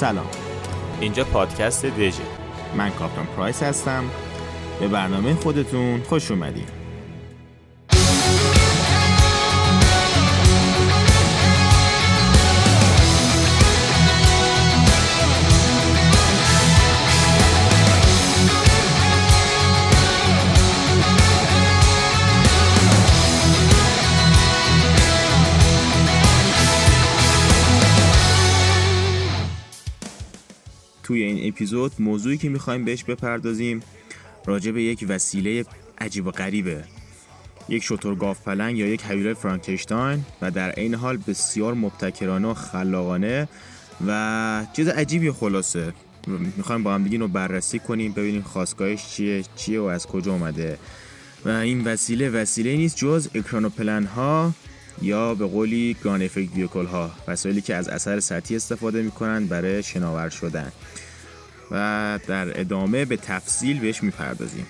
سلام. اینجا پادکست دژه من کاپتان پرایس هستم. به برنامه خودتون خوش اومدید توی این اپیزود موضوعی که می‌خوایم بهش بپردازیم راجع به یک وسیله عجیب و غریبه. یک شطور گاف پلنگ یا یک حیوله فرانکشتاین و در این حال بسیار مبتکرانه و خلاقانه و چیز عجیبی خلاصه. می‌خوایم با هم دیگه رو بررسی کنیم ببینیم خواستگاهش چیه چیه و از کجا اومده. و این وسیله وسیله نیست جز اکرانوپلن ها یا به قولی گران افکت ویکل ها وسایلی که از اثر سطحی استفاده می‌کنن برای شناور شدن. و در ادامه به تفصیل بهش می‌پردازیم.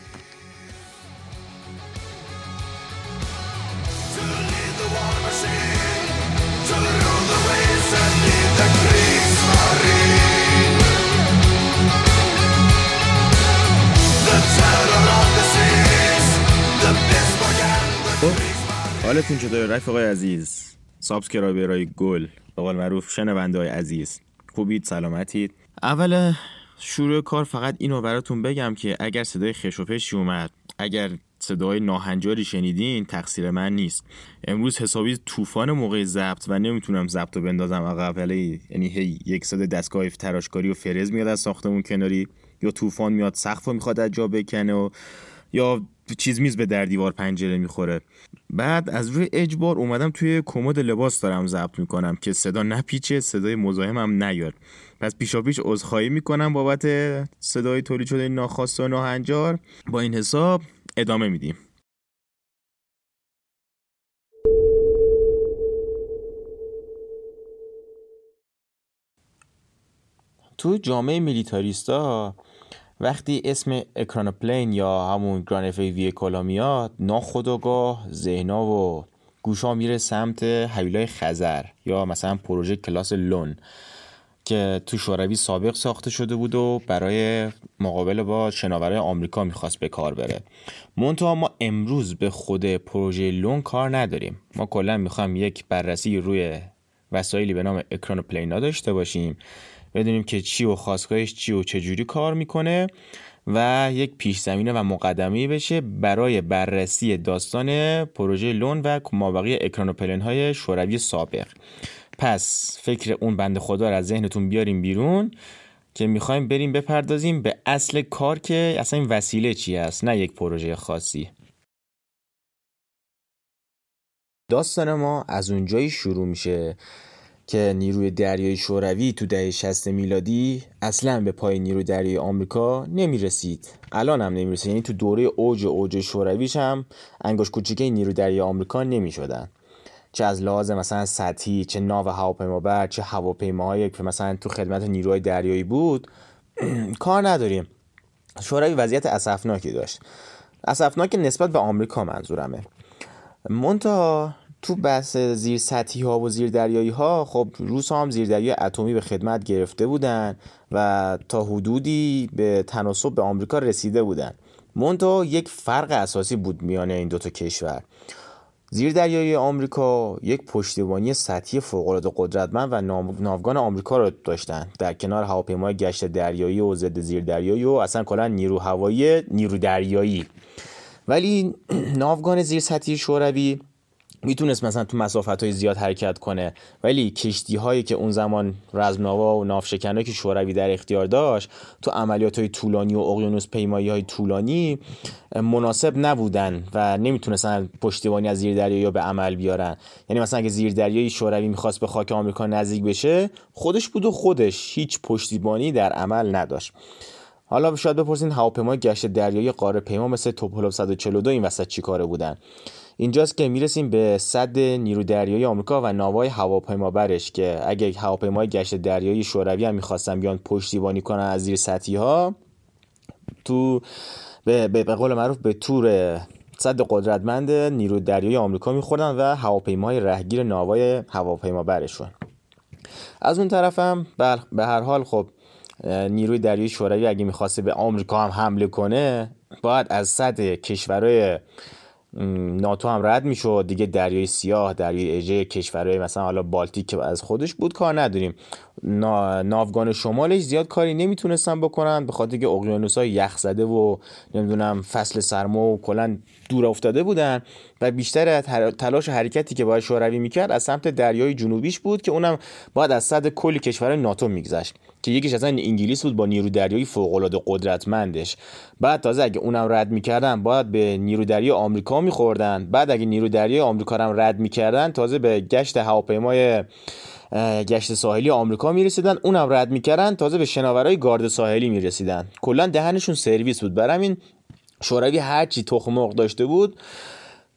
حالتون چطور رفقای عزیز. سابسکرایبرای گل. به قول معروف شنونده های عزیز. خوبید؟ سلامتید؟ اول شروع کار فقط اینو براتون بگم که اگر صدای خش و پشی اومد اگر صدای ناهنجاری شنیدین تقصیر من نیست. امروز حسابی طوفان موقع ضبط و نمی‌تونم ضبط رو بندازم عقب. ولی یعنی هی یک صدای دستگاه تراشکاری و فرز میاد از ساختمون کناری. یا طوفان میاد سقف می‌خواد از جا بکنه و یا چیز میز به در دیوار پنجره می‌خوره. بعد از روی اجبار اومدم توی کمد لباس دارم ضبط می‌کنم که صدا نپیچه صدای مزاحمم نیاد. پس پیشا پیش عذرخواهی می‌کنم بابت صدای تولید شده ناخواسته و ناهنجار. با این حساب ادامه میدیم. تو جامعه میلیتاریستا وقتی اسم اکرانوپلین یا همون گرانفی ویکولا میاد ناخداگاه ذهنا و گوشا میره سمت حویلای خزر یا مثلا پروژه کلاس لون که تو شوروی سابق ساخته شده بود و برای مقابله با شناورای آمریکا می‌خواست به کار بره. منتها ما امروز به خود پروژه لون کار نداریم. ما کلا می‌خوایم یک بررسی روی وسایلی به نام اکرانوپلینا داشته باشیم. بدونیم که چی و خواستگاهش چی و چجوری کار می‌کنه و یک پیش زمینه و مقدمه بشه برای بررسی داستان پروژه لون و مابقی اکرانوپلن های شوروی سابق. پس فکر اون بند خدا رو از ذهنتون بیاریم بیرون که می‌خوایم بریم بپردازیم به اصل کار که اصلا این وسیله چی است نه یک پروژه خاصی. داستان ما از اونجایی شروع میشه که نیروی دریایی شوروی تو دهه 60 میلادی اصلا به پای نیروی دریایی آمریکا نمی‌رسید. الان هم نمی‌رسید یعنی تو دوره اوج اوج شورویش هم انگوش کوچیکه نیروی دریایی آمریکا نمی‌شدن. چه از لحاظ مثلا سطحی چه ناو هواپیمابر چه هواپیماهایی که مثلا تو خدمت نیروهای دریایی بود کار نداریم. شوروی وضعیت اسفناکی داشت. اسفناک نسبت به آمریکا منظورمه. مونتا تو بحث زیر سطحی ها و زیر دریایی ها خب روس هم زیر دریای اتمی به خدمت گرفته بودن و تا حدودی به تناسب به آمریکا رسیده بودن. مونتا یک فرق اساسی بود میان این دوتا کشور. زیر دریای آمریکا یک پشتیبانی سطحی فوق‌العاده قدرتمند و ناوگان آمریکا رو داشتن. در کنار هواپیمای گشت دریایی و ضد زیر دریایی و اصلا کلا نیرو هوایی نیرو دریایی. ولی ناوگان زیر سطحی شوروی می‌تونست مثلا تو مسافت های زیاد حرکت کنه ولی کشتی هایی که اون زمان رزمناوا و نافشکنایی که شوروی در اختیار داشت تو عملیات های طولانی و اقیانوس پیمایی های طولانی مناسب نبودن و نمی‌تونستن پشتیبانی از زیر دریایی به عمل بیارن. یعنی مثلا اگه زیر دریایی شوروی می‌خواست به خاک آمریکا نزدیک بشه خودش بود و خودش. هیچ پشتیبانی در عمل نداشت. حالا شاید بپرسین هواپیمای گشت دریایی قاره پیما مثل توپولوف 142 این وسط چیکاره بودن؟ اینجاست که می‌رسیم به صد نیرو دریایی آمریکا و ناوای هواپیمابرش که اگه هواپیمای گشت دریایی شوروی هم می‌خواستن بیان پشتیبانی کنن از زیر سطحی ها تو به, به, قول معروف به تور صد قدرتمند نیرو دریایی آمریکا میخوردن و هواپیمای رهگیر ناوای هواپیمابرشون. از اون طرفم به هر حال خب نیروی دریایی شوروی اگه می‌خواسته به آمریکا هم حمله کنه باید از صد کشورهای ناتو هم رد می‌شد. دیگه دریای سیاه دریای اژه کشورهای مثلا حالا بالتیک که از خودش بود کار نداریم. ناوگان شمالش زیاد کاری نمی‌تونستن بکنن به خاطر که اقیانوس های یخ زده و نمی‌دونم فصل سرما و کلا دور افتاده بودن و بیشتر تلاش و حرکتی که باید شوروی می‌کرد از سمت دریای جنوبیش بود که اونم باید از صد کلی کشور ناتو میگذشت که یکیش اصلا انگلیس بود با نیرو دریایی فوق العاده قدرتمندش. بعد تازه اگه اونم رد می‌کردن باید به نیرو دریای آمریکا میخوردن. بعد اگه نیرو دریای آمریکا هم رد می‌کردن تازه به گشت هواپیمای گشت ساحلی آمریکا می‌رسیدن. اونم رد می‌کردن. تازه به شناورای گارد ساحلی می‌رسیدن. کلا دهنشون سرویس بود. برای همین شوروی هرچی تخم مرغ داشته بود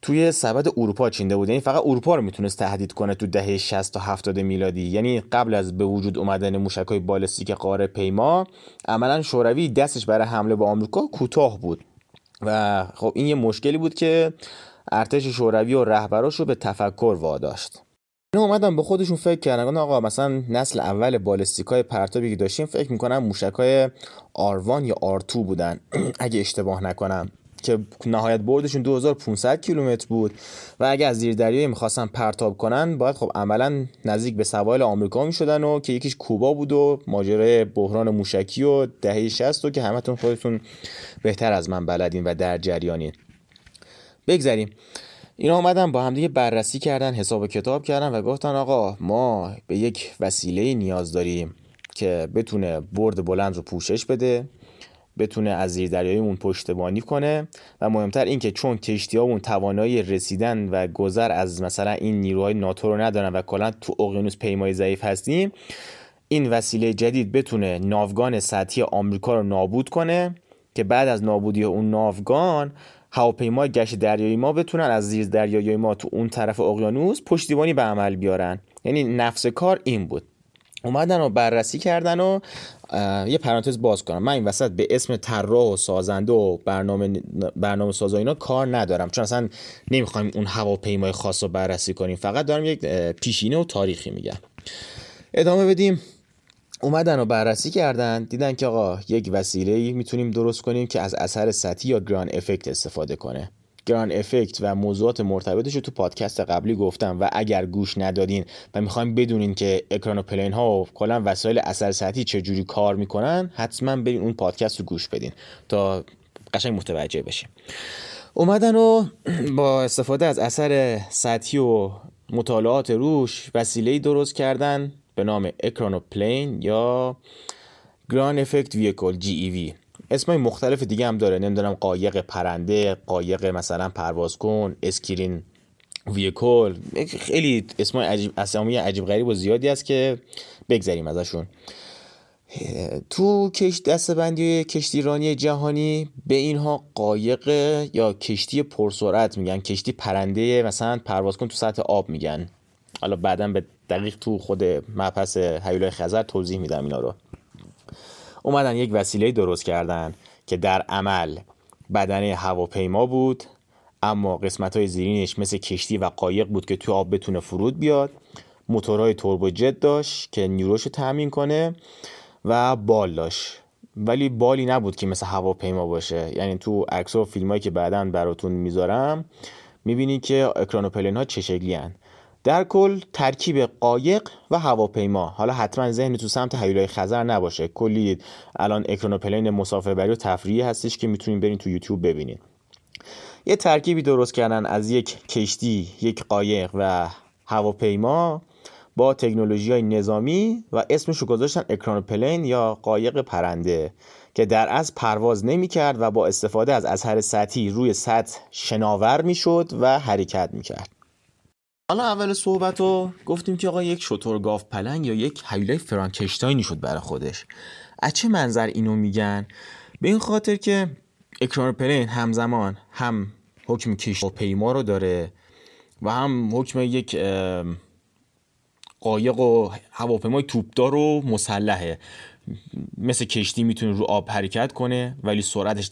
توی سبد اروپا چینده بود. یعنی فقط اروپا رو می‌تونست تهدید کنه تو دهه 60 تا 70 میلادی. یعنی قبل از به وجود اومدن موشکای بالستیک قاره پیما عملا شوروی دستش برای حمله به آمریکا کوتاه بود. و خب این یه مشکلی بود که ارتش شوروی و رهبراش رو به تفکر واداشت. اینا اومدن به خودشون فکر کردن آقا مثلا نسل اول بالستیکای پرتابی که داشتیم فکر می‌کنم موشکای آروان یا آرتو بودن. اگه اشتباه نکنم. که نهایت بردشون 2500 کیلومتر بود. و اگه از زیر دریایی می‌خواستن پرتاب کنن باید خب عملا نزدیک به سواحل آمریکا می‌شدن و که یکیش کوبا بود و ماجرای بحران موشکی و دهه 60 و که همتون خودتون بهتر از من بلدین و در جریانین. بگذریم. اینا اومدن با همدیگه بررسی کردن حساب و کتاب کردن و گفتن آقا ما به یک وسیله نیاز داریم که بتونه برد بلند رو پوشش بده بتونه از زیر دریاییمون پشتبانی کنه و مهمتر این که چون کشتیامون توانایی رسیدن و گذر از مثلا این نیروهای ناتو رو ندارن و کلا تو اقیانوس پیمای ضعیف هستیم این وسیله جدید بتونه ناوگان سطحی آمریکا رو نابود کنه که بعد از نابودی اون ناوگان هواپیمای گشت دریایی ما بتونن از زیر دریایی ما تو اون طرف اقیانوس پشتیبانی به عمل بیارن. یعنی نفس کار این بود. اومدن و بررسی کردن و یه پرانتز باز کنم. من این وسط به اسم طراح و سازنده و برنامه برنامه ساز اینا کار ندارم. چون اصلا نمی‌خوایم اون هواپیمای خاص رو بررسی کنیم. فقط دارم یک پیشینه و تاریخی میگم. ادامه بدیم. اومدن و بررسی کردن دیدن که آقا یک وسیله می‌تونیم درست کنیم که از اثر سطحی یا گران افکت استفاده کنه. گران افکت و موضوعات مرتبطش رو تو پادکست قبلی گفتم و اگر گوش ندادین و می‌خوایم بدونین که اکران و پلین ها و کلا وسایل اثر سطحی چجوری کار می‌کنن حتما برین اون پادکست رو گوش بدین تا قشنگ متوجه بشین. اومدن و با استفاده از اثر سطحی و مطالعات روش وسیله درست کردن. به نام پلین یا ground effect vehicle GEV اسمای مختلف دیگه هم داره. نمی‌دونم قایق پرنده قایق مثلا پرواز کن screen vehicle. خیلی اسمای عجیب اسامی عجیب غریب و زیادی است که بگذریم ازشون. تو کش کشتی رانی جهانی به اینها قایق یا کشتی پرسرعت میگن. کشتی پرنده مثلا پرواز کن تو سطح آب میگن. حالا بعدا به دقیق تو خود مبحث حیولای خزر توضیح میدم اینا رو. اومدن یک وسیله درست کردن که در عمل بدنه هواپیما بود اما قسمت های زیرینش مثل کشتی و قایق بود که تو آب بتونه فرود بیاد. موتورهای توربوجت داشت که نیروش رو تأمین کنه و بال داشت. ولی بالی نبود که مثل هواپیما باشه. یعنی تو عکس و فیلمایی که بعدا براتون می‌ذارم می‌بینی که اکرانوپلین ها چه شکلی هن. در کل ترکیب قایق و هواپیما. حالا حتما ذهن تو سمت هیولای خزر نباشه. کلی الان اکرانوپلین مسافربری و تفریحی هستش که می‌تونین برین تو یوتیوب ببینید یه ترکیبی درست کردن از یک کشتی یک قایق و هواپیما با تکنولوژی های نظامی و اسمش رو گذاشتن اکرانوپلین یا قایق پرنده که در از پرواز نمی کرد و با استفاده از اثر سطحی روی سطح شناور می شد و حرکت می کرد حالا اول صحبت رو گفتیم که آقا یک شطور گاف پلنگ یا یک حیله فرانکشتاینی شد برای خودش. از چه منظر اینو میگن؟ به این خاطر که اکران پلین همزمان هم حکم کشت و پیما رو داره و هم حکم یک قایق و هواپیمای توپدار و مسلحه. مثل کشتی می‌تونه رو آب حرکت کنه ولی سرعتش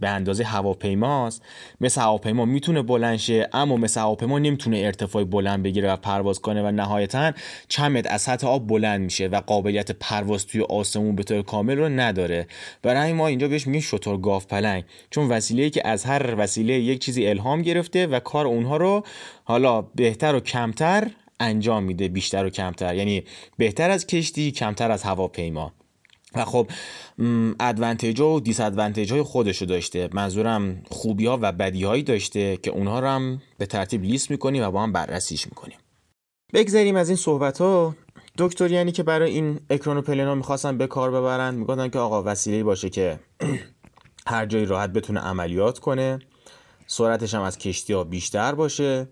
به اندازه هواپیماست. مثل هواپیما می‌تونه بلند شه اما مثل هواپیما نمی‌تونه ارتفاع بلند بگیره و پرواز کنه و نهایتا چند از سطح آب بلند میشه و قابلیت پرواز توی آسمون به طور کامل رو نداره. برای ما اینجا بهش میگیم شطور گاف پلنگ. چون وسیله که از هر وسیله یک چیزی الهام گرفته و کار اونها رو حالا بهتر و کمتر انجام میده بیشتر و کمتر. یعنی بهتر از کشتی کمتر از هواپیما. و خب ادوانتیج و دیس ادوانتیج های خودشو داشته. منظورم خوبی ها و بدی هایی داشته که اونها رو هم به ترتیب لیست می‌کنیم و با هم بررسیش می‌کنیم. بگذاریم از این صحبت ها دکتر یعنی که برای این اکرانوپلن ها می‌خواستن به کار ببرن می‌گفتن که آقا وسیله باشه که هر جایی راحت بتونه عملیات کنه. سرعتش هم از کشتی ها بیشتر باشه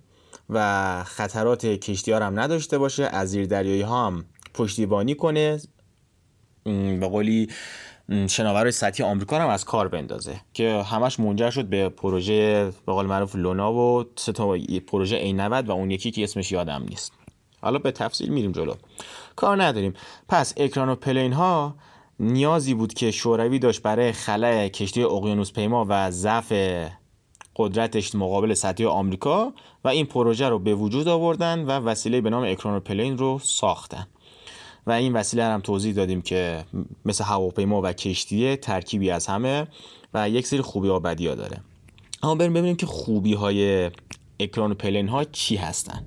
و خطرات کشتی ها هم نداشته باشه. از زیر دریایی ها هم پشتیبانی کنه. به قولی شناورای سطحی آمریکا هم از کار بندازه که همش منجر شد به پروژه به قول معروف لونا و سه تا پروژه ای 90 و اون یکی که اسمش یادم نیست. حالا به تفصیل میریم جلو. کار نداریم. پس اکران و پلین ها نیازی بود که شوروی داشت برای خلای کشتی اقیانوس پیما و ضعف قدرتش مقابل سطحی آمریکا و این پروژه رو به وجود آوردن و وسیله به نام اکران و پلین رو ساختن. و این وسیله هم توضیح دادیم که مثل هواپیما و کشتیه ترکیبی از همه و یک سری خوبی ها بدی ها داره. اما بریم ببینیم که خوبی های اکران و پلین ها چی هستن.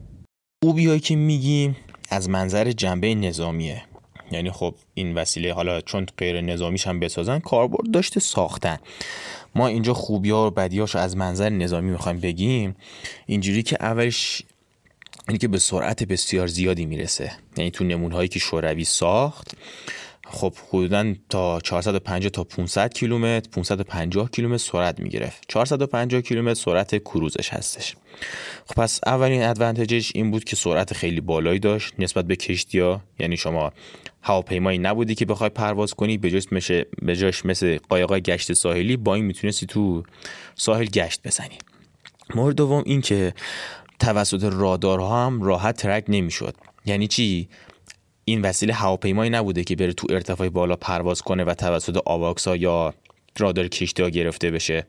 خوبی هایی که میگیم از منظر جنبه نظامیه. یعنی خب این وسیله حالا چون غیر نظامیش هم بسازن کاربرد داشته ساختن. ما اینجا خوبی ها و بدی هاشو از منظر نظامی می‌خوایم بگیم. اینجوری که اولش اینی که به سرعت بسیار زیادی می‌رسه. یعنی تو نمونه هایی که شوروی ساخت خب حدودا تا 450 تا 500 کیلومتر 550 کیلومتر سرعت می‌گرفت. 450 کیلومتر سرعت کروزش هستش. خب پس اولین ادوانتجش این بود که سرعت خیلی بالایی داشت نسبت به کشتی ها یعنی شما هواپیمایی نبودی که بخوای پرواز کنی به مثل به جاش مثل قایقای گشت ساحلی با این می‌تونستی تو ساحل گشت بزنی. مورد دوم این که توسط رادارها هم راحت ترک نمی‌شد. یعنی چی؟ این وسیله هواپیمایی نبوده که بره تو ارتفاع بالا پرواز کنه و توسط آواکسا یا رادار کشتی گرفته بشه.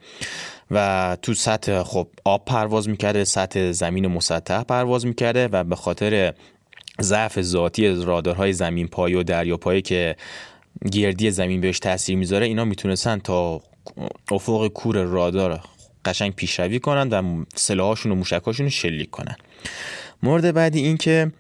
و تو سطح خب آب پرواز می‌کرده سطح زمین مسطح پرواز می‌کرده و به خاطر ضعف ذاتی رادارهای زمین پایی و دریا پایی که گردی زمین بهش تاثیر می‌ذاره اینا می‌تونستن تا افق کور رادار قشنگ پیشروی کنن و سلاحاشون و موشکاشون رو شلیک کنن. مورد بعدی این که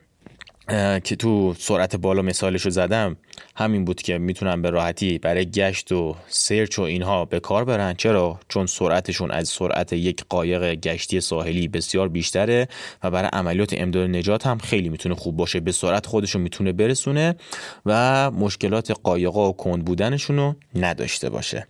که تو سرعت بالا مثالش رو زدم همین بود که می‌تونن به راحتی برای گشت و سرچ و اینها به کار برن. چرا؟ چون سرعتشون از سرعت یک قایق گشتی ساحلی بسیار بیشتره و برای عملیات امداد نجات هم خیلی می‌تونه خوب باشه. به سرعت خودشون می‌تونه برسونه و مشکلات قایقا و کند بودنشون رو نداشته باشه.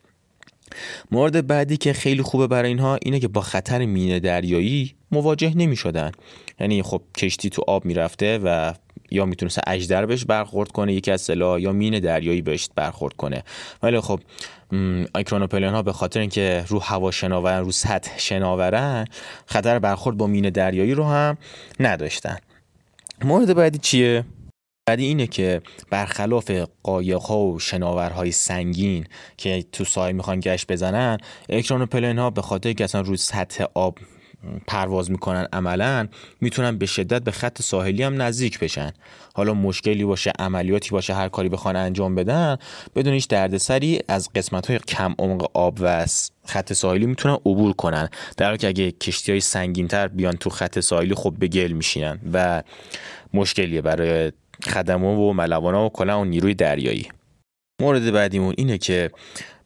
مورد بعدی که خیلی خوبه برای اینها اینه که با خطر مینه دریایی مواجه نمی شدن یعنی خب کشتی تو آب می‌رفته و یا می‌تونسته اژدر بهش برخورد کنه یکی از سلاح یا مین دریایی بهش برخورد کنه. ولی خب اکرانوپلین ها به خاطر اینکه رو هوا شناورن رو سطح شناورن خطر برخورد با مین دریایی رو هم نداشتن. مورد بعدی چیه؟ بعدی اینه که برخلاف قایق و شناورهای سنگین که تو سایه می‌خوان گشت بزنن اکران ها به خاطر که اصلا رو سطح آب پرواز می‌کنن عملا می‌تونن به شدت به خط ساحلی هم نزدیک بشن. حالا مشکلی باشه عملیاتی باشه هر کاری بخوان انجام بدن بدون هیچ دردسری از قسمت های کم عمق آب و خط ساحلی می‌تونن عبور کنن. در حالی که اگه کشتی های سنگین تر بیان تو خط ساحلی خب به گل میشینن و مشکلیه برای خدمه و ملوانه و کلا اون نیروی دریایی. مورد بعدیمون اینه که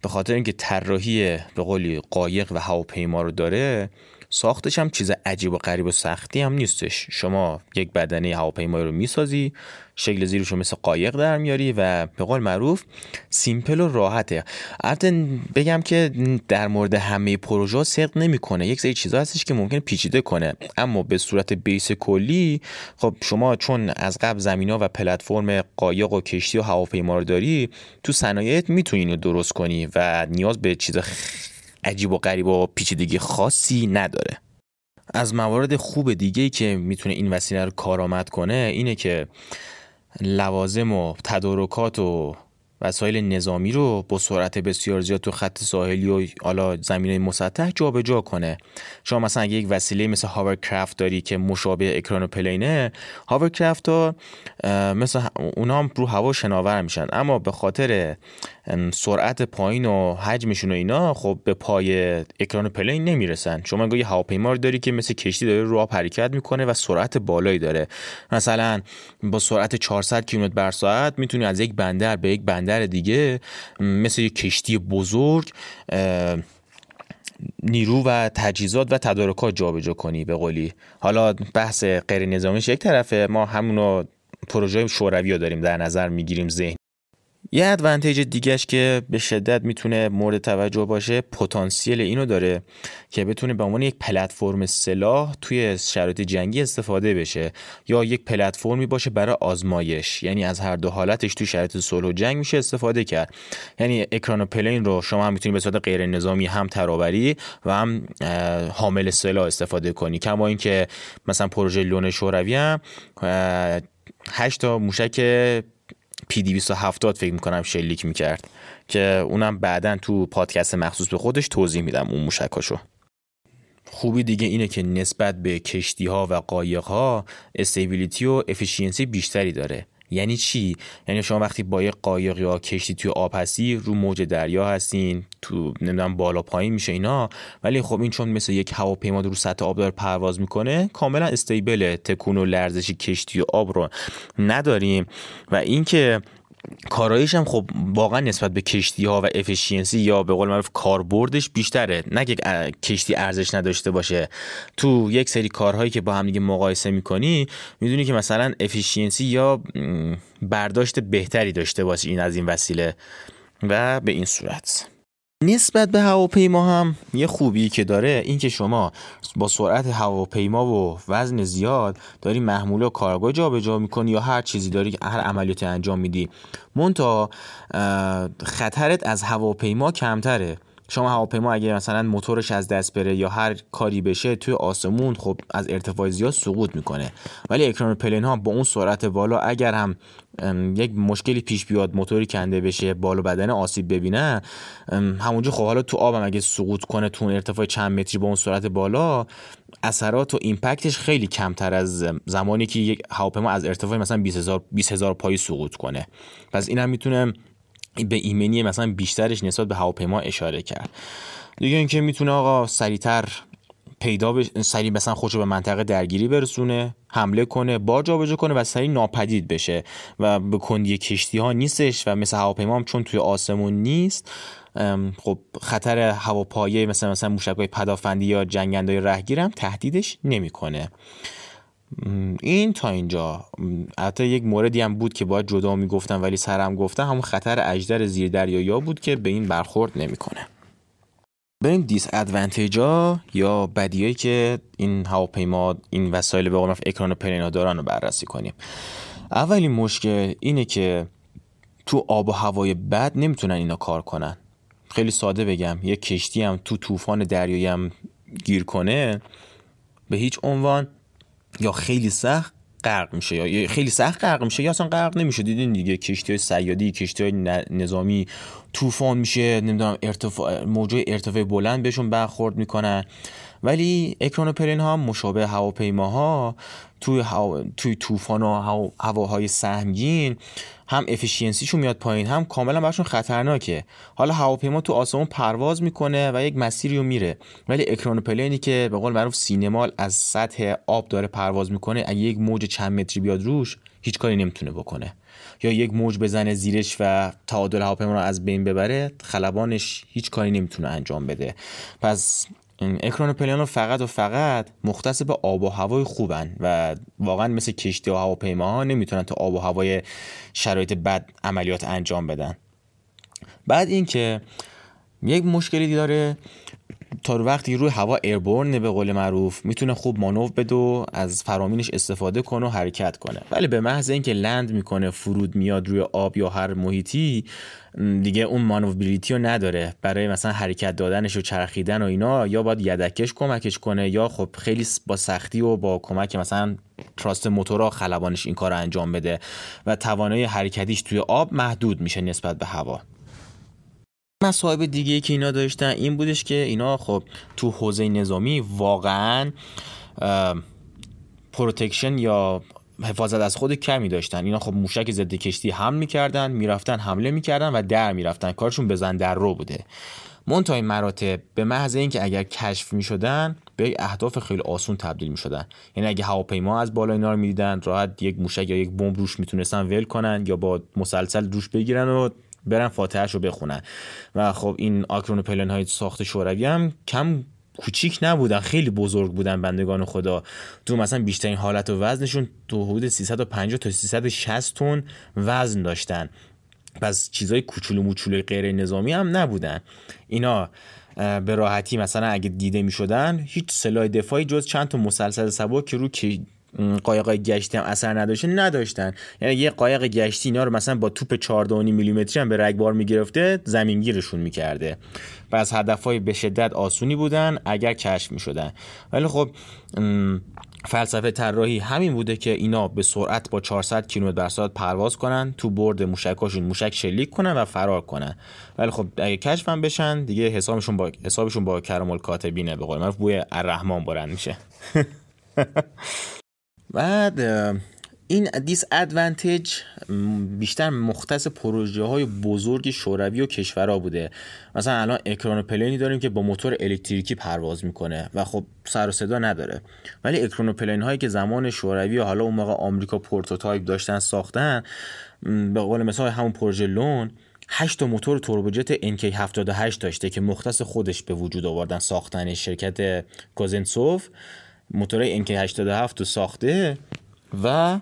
به خاطر اینکه طراحی به قولی قایق و هواپیما رو داره ساختش هم چیز عجیب و غریب و سختی هم نیستش. شما یک بدنه هواپیمایی رو می‌سازی شکل زیرش رو مثل قایق در میاری و به قول معروف سیمپل و راحته. البته بگم که در مورد همه پروژه صدق نمی‌کنه. یک سری چیزا هستش که ممکن پیچیده کنه. اما به صورت بیس کلی خب شما چون از قبل زمینا و پلتفرم قایق و کشتی و هواپیما رو داری تو صنایعت می‌تونی اینو درست کنی و نیاز به چیز عجیب و غریب و پیچیدگی خاصی نداره. از موارد خوب دیگه که می‌تونه این وسیله رو کارآمد کنه اینه که لوازم و تدارکات و وسایل نظامی رو با سرعت بسیار زیاد تو خط ساحلی و حالا زمین مسطح جابجا کنه. شما مثلا اگه یک وسیله مثل هاورکرافت داری که مشابه اکرانوپلینه هاورکرافت ها مثل اونا هم رو هوا شناور میشن. اما به خاطر سرعت پایین و حجمشون و اینا خب به پای اکرانوپلین نمی‌رسن. شما یه هواپیما رو داری که مثل کشتی داره رو حرکت می‌کنه و سرعت بالایی داره. مثلا با سرعت 400 کیلومتر بر ساعت می‌تونی از یک بندر به یک بندر دیگه مثل یک کشتی بزرگ نیرو و تجهیزات و تدارکات جابجا کنی به قولی. حالا بحث غیر نظامیش یک طرفه ما همونو پروژه شوروی رو داریم در نظر می‌گیریم ذهن. یه ادوانتیج دیگهش که به شدت می‌تونه مورد توجه باشه پتانسیل اینو داره که بتونه به عنوان یک پلتفرم سلاح توی شرایط جنگی استفاده بشه یا یک پلتفرمی باشه برای آزمایش. یعنی از هر دو حالتش توی شرایط صلح و جنگ میشه استفاده کرد. یعنی اکرانوپلین رو شما هم می‌تونی به صورت غیر نظامی هم ترابری و هم حامل سلاح استفاده کنی. کما اینکه مثلا پروژه لون شوروی هم 8 تا موشک P 270 فکر می‌کنم شلیک می‌کرد که اونم بعدا تو پادکست مخصوص به خودش توضیح میدم اون موشکاشو. خوبی دیگه اینه که نسبت به کشتی ها و قایق ها stability و efficiency بیشتری داره. یعنی چی؟ یعنی شما وقتی با یه قایق یا کشتی توی آب هستی رو موج دریا هستین تو نمی‌دونم بالا پایین میشه اینا ولی خب این چون مثل یک هواپیما رو سطح آب داره پرواز می‌کنه کاملا stable تکون و لرزش کشتی و آب رو نداریم. و اینکه کارایش هم خب واقعا نسبت به کشتی ها و efficiency یا به قول معروف کاربردش بیشتره. نه که کشتی ارزش نداشته باشه. تو یک سری کارهایی که با هم دیگه مقایسه می‌کنی می‌دونی که مثلا افیشینسی یا برداشت بهتری داشته باشه این از این وسیله و به این صورت. نسبت به هواپیما هم یه خوبی که داره این که شما با سرعت هواپیما و وزن زیاد داری محمول و کارگاه جابجا می‌کنی یا هر چیزی داری هر عملیاتی انجام میدی. مونتا خطرت از هواپیما کمتره. شما هواپیما اگه مثلا موتورش از دست بره یا هر کاری بشه توی آسمون خب از ارتفاع زیاد سقوط می‌کنه. ولی اکران پلن ها با اون سرعت بالا اگر هم یک مشکلی پیش بیاد موتوری کنده بشه بالا بدن آسیب ببینه همونجا خب حالا تو آبم اگه سقوط کنه تو ارتفاع چند متری با اون سرعت بالا اثرات و ایمپکتش خیلی کمتر از زمانی که یک هواپیما از ارتفاع مثلا 20000 20000 پایی سقوط کنه. پس اینم می‌تونه به ایمنی مثلا بیشترش نسبت به هواپیما اشاره کرد. دیگه اینکه می‌تونه آقا سریعتر پیدا بش... سریع مثلا خودشو به منطقه درگیری برسونه حمله کنه بار جابجا کنه و سریع ناپدید بشه و به کندی کشتی ها نیستش و مثل هواپیما هم چون توی آسمون نیست خب خطر هواپایه مثلا مثلا موشکای پدافندی یا جنگندای رهگیر تهدیدش نمی‌کنه. این تا اینجا. حتی یک موردی هم بود که باید جدا می‌گفتم ولی سرم گفتم. همون خطر اجدر زیر دریایی بود که به این برخورد نمی‌کنه. بریم دیس ادوانتیجا یا بدیایی که این هواپیما این وسایل به قول اکران پلینا دارن رو بررسی کنیم. اولین مشکل اینه که تو آب و هوای بد نمی‌تونن اینا کار کنن. خیلی ساده بگم. یه کشتی هم تو طوفان دریایی هم گیر کنه به هیچ عنوان یا خیلی سخت غرق میشه یا خیلی سخت غرق میشه یا اصلا غرق نمیشه. دیدین دیگه کشتی های سیادی کشتی های نظامی طوفان میشه نمی‌دونم ارتفاع موجه ارتفاع بلند بهشون برخورد می‌کنن. ولی اکران پرین ها مشابه هواپیماها توی هوا... توی طوفان و هواهای سهمگین هم افیشینسیشون میاد پایین هم کاملا براشون خطرناکه. حالا هواپیما تو آسمون پرواز می‌کنه و یک مسیری رو میره. ولی اکران پلینی که به قول معروف سینمال از سطح آب داره پرواز می‌کنه اگه یک موج چند متری بیاد روش هیچ کاری نمی‌تونه بکنه. یا یک موج بزنه زیرش و تعادل هواپیما رو از بین ببره خلبانش هیچ کاری نمی‌تونه انجام بده. پس اکران پلیان فقط و فقط مختص به آب و هوای خوبن و واقعا مثل کشتی و هواپیماها نمی‌تونن تا آب و هوای شرایط بد عملیات انجام بدن. بعد اینکه یک مشکلی داره تا وقتی روی هوا ایربورن به قول معروف می‌تونه خوب مانور بده و از فرامینش استفاده کنه و حرکت کنه. ولی به محض اینکه لند می‌کنه فرود میاد روی آب یا هر محیطی دیگه اون مانوبیلیتی رو نداره. برای مثلا حرکت دادنش و چرخیدن و اینا یا باید یدکش کمکش کنه یا خب خیلی با سختی و با کمک مثلا thrust موتورا خلبانش این کار رو انجام بده و توانایی حرکتیش توی آب محدود میشه نسبت به هوا. مصائب دیگه که اینا داشتن این بودش که اینا خب تو حوزه نظامی واقعا protection یا حفاظت از خود کمی داشتن. اینا خب موشک ضد کشتی حمل می‌کردن می‌رفتن حمله می‌کردن و در می‌رفتن. کارشون بزن در رو بوده. منتهای مراتب به محض اینکه اگر کشف می‌شدن به اهداف خیلی آسون تبدیل می‌شدن. یعنی اگه هواپیما از بالا اینا رو می‌دیدن راحت یک موشک یا یک بمب روش می‌تونستن ول کنن یا با مسلسل روش بگیرن و برن فاتحش رو بخونن. و خب این آکرون پلن های ساخت شوروی هم کم کوچیک نبودن خیلی بزرگ بودن بندگان خدا. تو مثلا بیشترین حالت و وزنشون تو حدود 350 تا 360 تن وزن داشتن. پس چیزای کوچولو موچولو غیر نظامی هم نبودن. اینا به راحتی مثلا اگه دیده می شدن هیچ سلاح دفاعی جز چند تا مسلسل سبک که رو قایق گشتی هم اثر نداشته نداشتن. یعنی یه قایق گشتی اینا رو مثلا با توپ 14.5 میلیمتری هم به رگبار می‌گرفته زمینگیرشون می‌کرده. و از هدفهای به شدت آسونی بودن اگر کشف می‌شدن. ولی خب فلسفه طراحی همین بوده که اینا به سرعت با 400 کیلومتر بر ساعت پرواز کنن تو برد موشکاشون موشک شلیک کنن و فرار کنن. ولی خب اگه کشف هم بشن دیگه حسابشون با حسابشون با کرام الکاتبینه به قول معروف بوی الرحمانشون میشه. بعد این disadvantage بیشتر مختص پروژه های بزرگ شوروی و کشورها بوده. مثلا الان اکرانوپلینی داریم که با موتور الکتریکی پرواز می‌کنه و خب سر و صدا نداره. ولی اکرانوپلین هایی که زمان شوروی و حالا اون موقع آمریکا prototype داشتن ساختن به قول مثال همون پروژه لون 8 تا موتور توربوجت NK78 داشته که مختص خودش به وجود آوردن ساختن شرکت کوزنسوف موتور NK87 رو ساخته و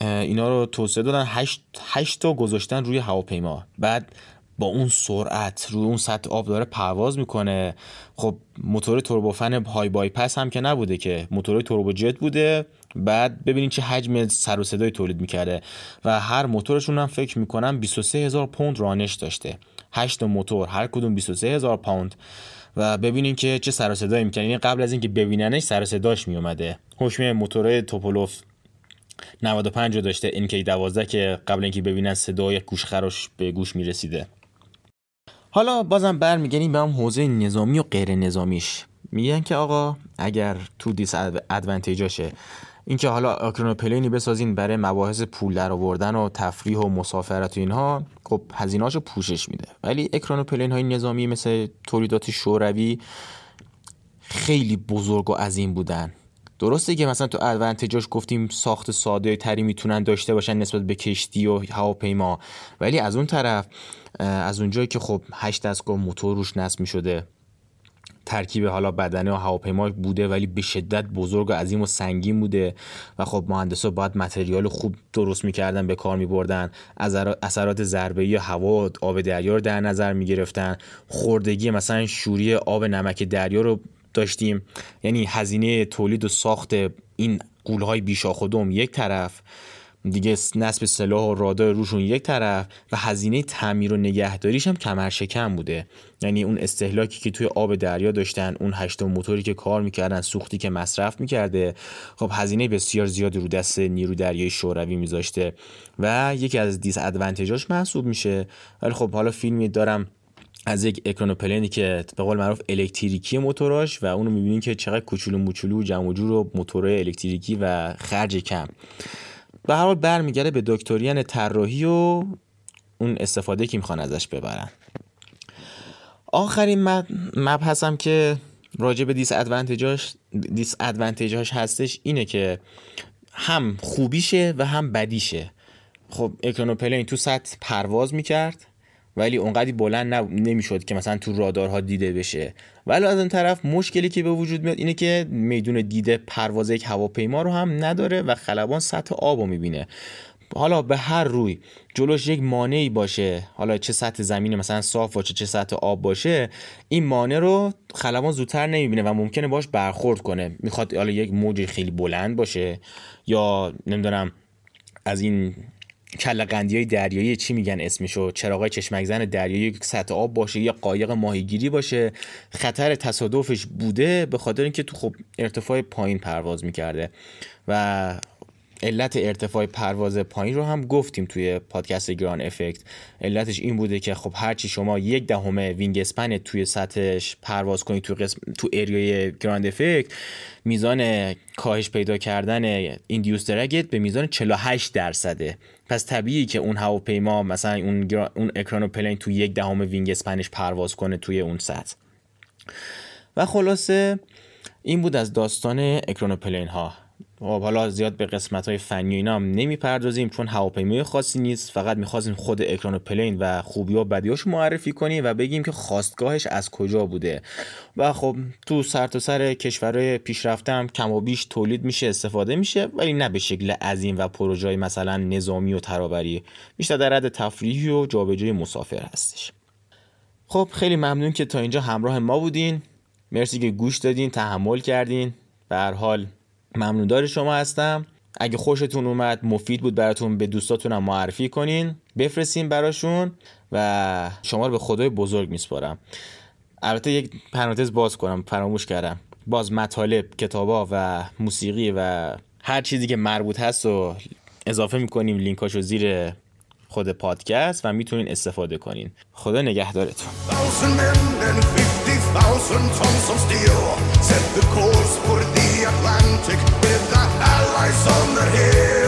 اینا رو توسعه دادن 8 8 تا گذاشتن روی هواپیما. بعد با اون سرعت روی اون سطح آب داره پرواز می‌کنه. خب موتور توربوفن های بایپس هم که نبوده که موتور توربوجت بوده. بعد ببینید چه حجم سر و صدای تولید می‌کرده و هر موتورشون هم فکر می‌کنم 23 هزار پوند رانش داشته. 8 موتور هر کدوم 23 هزار پوند. و ببینین که چه سر و صدایی می‌کنه یعنی قبل از اینکه ببیننش سر و صداش میومده حکم موتور توپولوف 95 رو داشته NK 12 که قبل اینکه ببینن صدای گوش خراش به گوش می‌رسیده. حالا بازم برمیگردیم به هم حوزه نظامی و غیر نظامیش. میگن که آقا اگر تو دیس ادوانتیجاشه اینکه حالا آکرونوپلینی بسازین برای مباحث پول در آوردن و تفریح و مسافرت و اینها خب هزینه‌اشو پوشش میده. ولی اکرانوپلین های نظامی مثل تولیدات شوروی خیلی بزرگ و عظیم بودن. درسته که مثلا تو ادوانتیجاش گفتیم ساخت ساده تری می‌تونن داشته باشن نسبت به کشتی و هواپیما ولی از اون طرف از اونجایی که خب هشت دستگاه موتور روش نصب می‌شده ترکیب حالا بدنه و هواپیما بوده ولی به شدت بزرگ و عظیم و سنگین بوده. و خب مهندسا باید متریال خوب درست می‌کردن به کار میبردن. اثرات ضربه یا هوا آب دریا رو در نظر می‌گرفتن. خوردگی مثلا شوری آب نمک دریا رو داشتیم. یعنی هزینه تولید و ساخت این قولهای بیشاخ و دوم یک طرف. دیگه نصب سلاح و رادار روشون یک طرف و هزینه تعمیر و نگهداریش هم کمر شکم بوده. یعنی اون استهلاکی که توی آب دریا داشتن اون هشت موتوری که کار می‌کردن سوختی که مصرف می‌کرده خب هزینه بسیار زیادی رو دست نیرو دریای شوروی میذاشته و یکی از دیس ادوانتیجاش محسوب میشه. ولی خب حالا فیلمی دارم از یک اکرانوپلنی که به قول معروف الکتریکی موتوراش و اونو می‌بینین که چقدر کوچولو موچولو جمع و جور و موتور الکتریکی و خرج کم. به هر حال برمیگرده به دکتریان طراحی و اون استفاده که می‌خوان ازش ببرن. آخرین مبحثم که راجع به دیس ادوانتیجاش دیس ادوانتیجاش هستش اینه که هم خوبیشه و هم بدیشه. خب اکرانوپلین تو سطح پرواز می‌کرد. ولی اونقدی بلند نمی‌شد که مثلا تو رادارها دیده بشه. ولی از اون طرف مشکلی که به وجود میاد اینه که میدون دیده پرواز یک هواپیما رو هم نداره و خلبان سطح آب رو می‌بینه. حالا به هر روی جلوش یک مانعی باشه حالا چه سطح زمین مثلا صاف باشه چه سطح آب باشه این مانع رو خلبان زودتر نمی‌بینه و ممکنه باش برخورد کنه. می‌خواد حالا یک موج خیلی بلند باشه یا نمی‌دونم از این کلقندی های دریایی چی میگن اسمشو؟ چراغای چشمک زن دریایی سطح آب باشه یا قایق ماهیگیری باشه؟ خطر تصادفش بوده به خاطر اینکه تو خب ارتفاع پایین پرواز می‌کرده و علت ارتفاع پرواز پایین رو هم گفتیم توی پادکست ground effect. علتش این بوده که خب هرچی شما یک دهم wingspan توی سطحش پرواز کنید تو قسم تو area ی ground effect میزان کاهش پیدا کردن induced drag ت به میزان 48 درصده. پس طبیعی که اون هواپیما مثلا اون اون اکرانوپلین تو یک دهم wingspan ش پرواز کنه توی اون سطح. و خلاصه این بود از داستان اکرانوپلین ها خب حالا زیاد به قسمت های فنی اینا هم نمی‌پردازیم چون هواپیمای خاصی نیست. فقط می‌خواستیم خود اکران پلین و خوبی و بدیاش معرفی کنیم و بگیم که خواستگاهش از کجا بوده. و خب تو سر تا سر کشورهای پیشرفته هم کم و بیش تولید میشه استفاده میشه ولی نه به شکل عظیم و پروژه مثلا نظامی و ترابری. بیشتر در حد تفریحی و جابجایی مسافر هستش. خب خیلی ممنون که تا اینجا همراه ما بودین. مرسی که گوش دادین تحمل کردین. به هر حال ممنون. شما هستم. اگه خوشتون اومد مفید بود براتون به دوستاتونم معرفی کنین. بفرستین براشون و شما رو به خدای بزرگ میسپارم. البته یک پرانتز باز کنم فراموش کردم. باز مطالب کتابا و موسیقی و هر چیزی که مربوط هست و اضافه می‌کنیم لینکاشو زیر خود پادکست و می‌تونین استفاده کنین. خدا نگهدارتون. Atlantic with the allies on the hill.